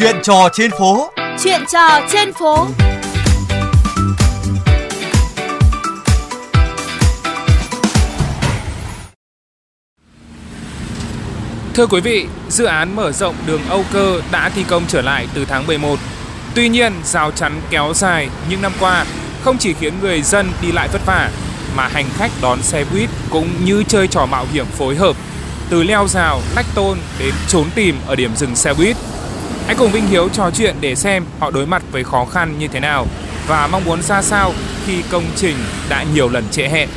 Chuyện trò trên phố. Chuyện trò trên phố. Thưa quý vị, dự án mở rộng đường Âu Cơ đã thi công trở lại từ tháng 11. Tuy nhiên, rào chắn kéo dài những năm qua không chỉ khiến người dân đi lại vất vả, mà hành khách đón xe buýt cũng như chơi trò mạo hiểm phối hợp, từ leo rào, lách tôn đến trốn tìm ở điểm dừng xe buýt. Hãy cùng Vinh Hiếu trò chuyện để xem họ đối mặt với khó khăn như thế nào và mong muốn ra sao khi công trình đã nhiều lần trễ hẹn.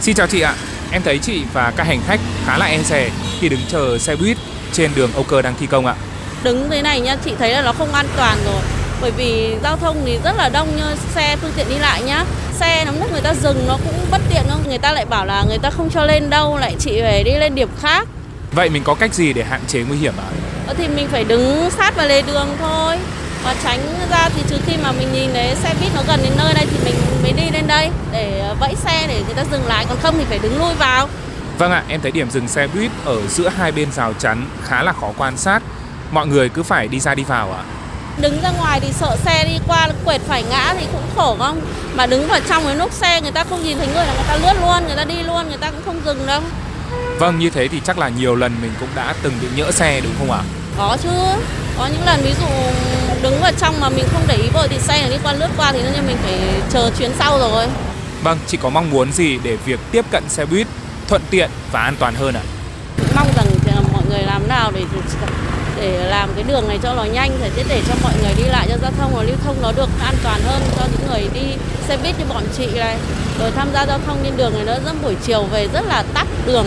Xin chào chị ạ, em thấy chị và các hành khách khá là e dè khi đứng chờ xe buýt trên đường Âu Cơ đang thi công ạ. Đứng thế này nhá, chị thấy là nó không an toàn rồi. Bởi vì giao thông thì rất là đông như xe phương tiện đi lại nhá. Xe nó lúc người ta dừng nó cũng bất tiện không? Người ta lại bảo là người ta không cho lên đâu, lại chị phải đi lên điểm khác. Vậy mình có cách gì để hạn chế nguy hiểm ạ? Ờ, Thì mình phải đứng sát vào lề đường thôi. Và tránh ra thì trừ khi mà mình nhìn thấy xe buýt nó gần đến nơi đây thì mình mới đi lên đây để vẫy xe để người ta dừng lại còn không thì phải đứng lui vào. Vâng ạ, em thấy điểm dừng xe buýt ở giữa hai bên rào chắn khá là khó quan sát. Mọi người cứ phải đi ra đi vào ạ. Đứng ra ngoài thì sợ xe đi qua quẹt phải ngã thì cũng khổ không? Mà đứng vào trong cái nút xe người ta không nhìn thấy người là người ta lướt luôn, người ta đi luôn, người ta cũng không dừng đâu. Vâng, như thế thì chắc là nhiều lần mình cũng đã từng bị nhỡ xe đúng không ạ? Có chứ. Có những lần ví dụ đứng vào trong mà mình không để ý vội thì xe đi qua lướt qua thì nhiên mình phải chờ chuyến sau rồi. Vâng, chị có mong muốn gì để việc tiếp cận xe buýt thuận tiện và an toàn hơn ạ? Mong rằng mọi người làm nào để để làm cái đường này cho nó nhanh để để cho mọi người đi lại cho giao thông và lưu thông nó được an toàn hơn cho những người đi xe buýt như bọn chị này rồi tham gia giao thông trên đường này nó rất buổi chiều về rất là tắc đường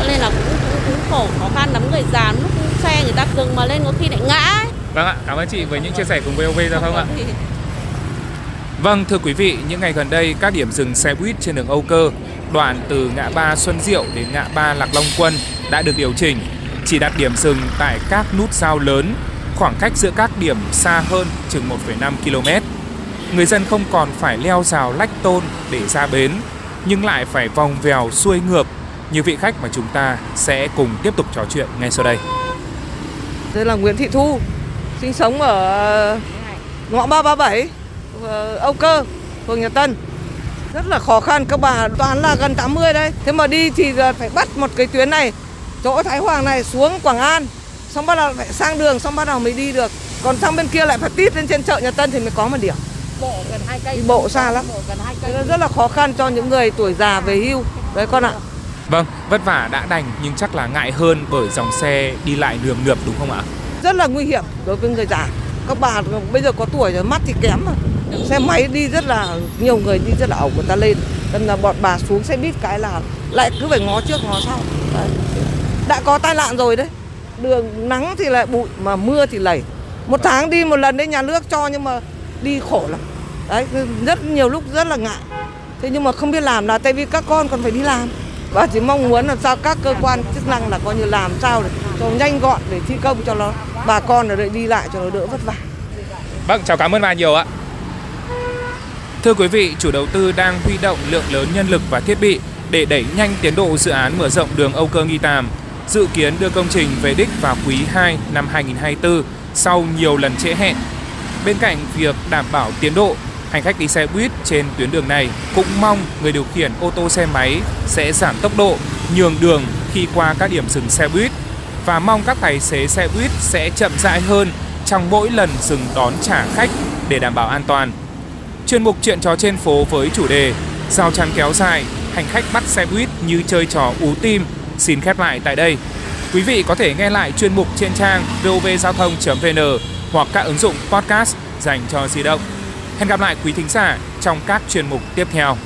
cho nên là cũng, cũng, cũng khổ khó khăn lắm người già lúc xe người ta dừng mà lên có khi lại ngã ấy. Vâng ạ, cảm ơn chị với những chia sẻ cùng VOV Giao thông ạ. Vâng, thưa quý vị, những ngày gần đây các điểm dừng xe buýt trên đường Âu Cơ, đoạn từ ngã ba Xuân Diệu đến ngã ba Lạc Long Quân đã được điều chỉnh, chỉ đặt điểm dừng tại các nút giao lớn, khoảng cách giữa các điểm xa hơn chừng 1,5 km. Người dân không còn phải leo rào lách tôn để ra bến, nhưng lại phải vòng vèo xuôi ngược như vị khách mà chúng ta sẽ cùng tiếp tục trò chuyện ngay sau đây. Đây là Nguyễn Thị Thu, sinh sống ở ngõ 337, ờ, Âu Cơ, phường Nhật Tân. Rất là khó khăn, các bà toàn là gần 80 đây. Thế mà đi thì phải bắt một cái tuyến này, chỗ Thái Hoàng này xuống Quảng An. Xong bắt đầu phải sang đường, xong bắt đầu mới đi được. Còn sang bên kia lại phải tít lên trên chợ Nhật Tân thì mới có một điểm. bộ gần hai cây Đi bộ xa lắm. bộ gần hai Thế nên rất là khó khăn cho những người tuổi già về hưu. Đấy con ạ. Vâng, vất vả đã đành nhưng chắc là ngại hơn bởi dòng xe đi lại nườm nượp đúng không ạ? rất là nguy hiểm đối với người già. Các bà bây giờ có tuổi rồi mắt thì kém mà. Xe máy đi rất là nhiều người đi rất là ẩu người ta lên. Nên là bọn bà xuống xe buýt cái là lại cứ phải ngó trước ngó sau. Đấy. đã có tai nạn rồi đấy. Đường nắng thì lại bụi mà mưa thì lầy. Một tháng đi một lần đấy nhà nước cho nhưng mà đi khổ lắm. Đấy rất nhiều lúc rất là ngại. Thế nhưng mà không biết làm là tại vì các con còn phải đi làm và chỉ mong muốn là sao các cơ quan chức năng là coi như làm sao để cho nhanh gọn để thi công cho nó bà con ở đây đi lại cho nó đỡ vất vả Vâng, chào cảm ơn bà nhiều ạ. Thưa quý vị, chủ đầu tư đang huy động lượng lớn nhân lực và thiết bị để đẩy nhanh tiến độ dự án mở rộng đường Âu Cơ Nghi Tàm, dự kiến đưa công trình về đích vào quý 2 năm 2024 sau nhiều lần trễ hẹn. Bên cạnh việc đảm bảo tiến độ, hành khách đi xe buýt trên tuyến đường này cũng mong người điều khiển ô tô xe máy sẽ giảm tốc độ, nhường đường khi qua các điểm dừng xe buýt và mong các tài xế xe buýt sẽ chậm rãi hơn trong mỗi lần dừng đón trả khách để đảm bảo an toàn. Chuyên mục chuyện trò trên phố với chủ đề Giao chắn kéo dài, hành khách bắt xe buýt như chơi trò ú tim xin khép lại tại đây. Quý vị có thể nghe lại chuyên mục trên trang vovgiao thông.vn hoặc các ứng dụng podcast dành cho di động. Hẹn gặp lại quý thính giả trong các chuyên mục tiếp theo.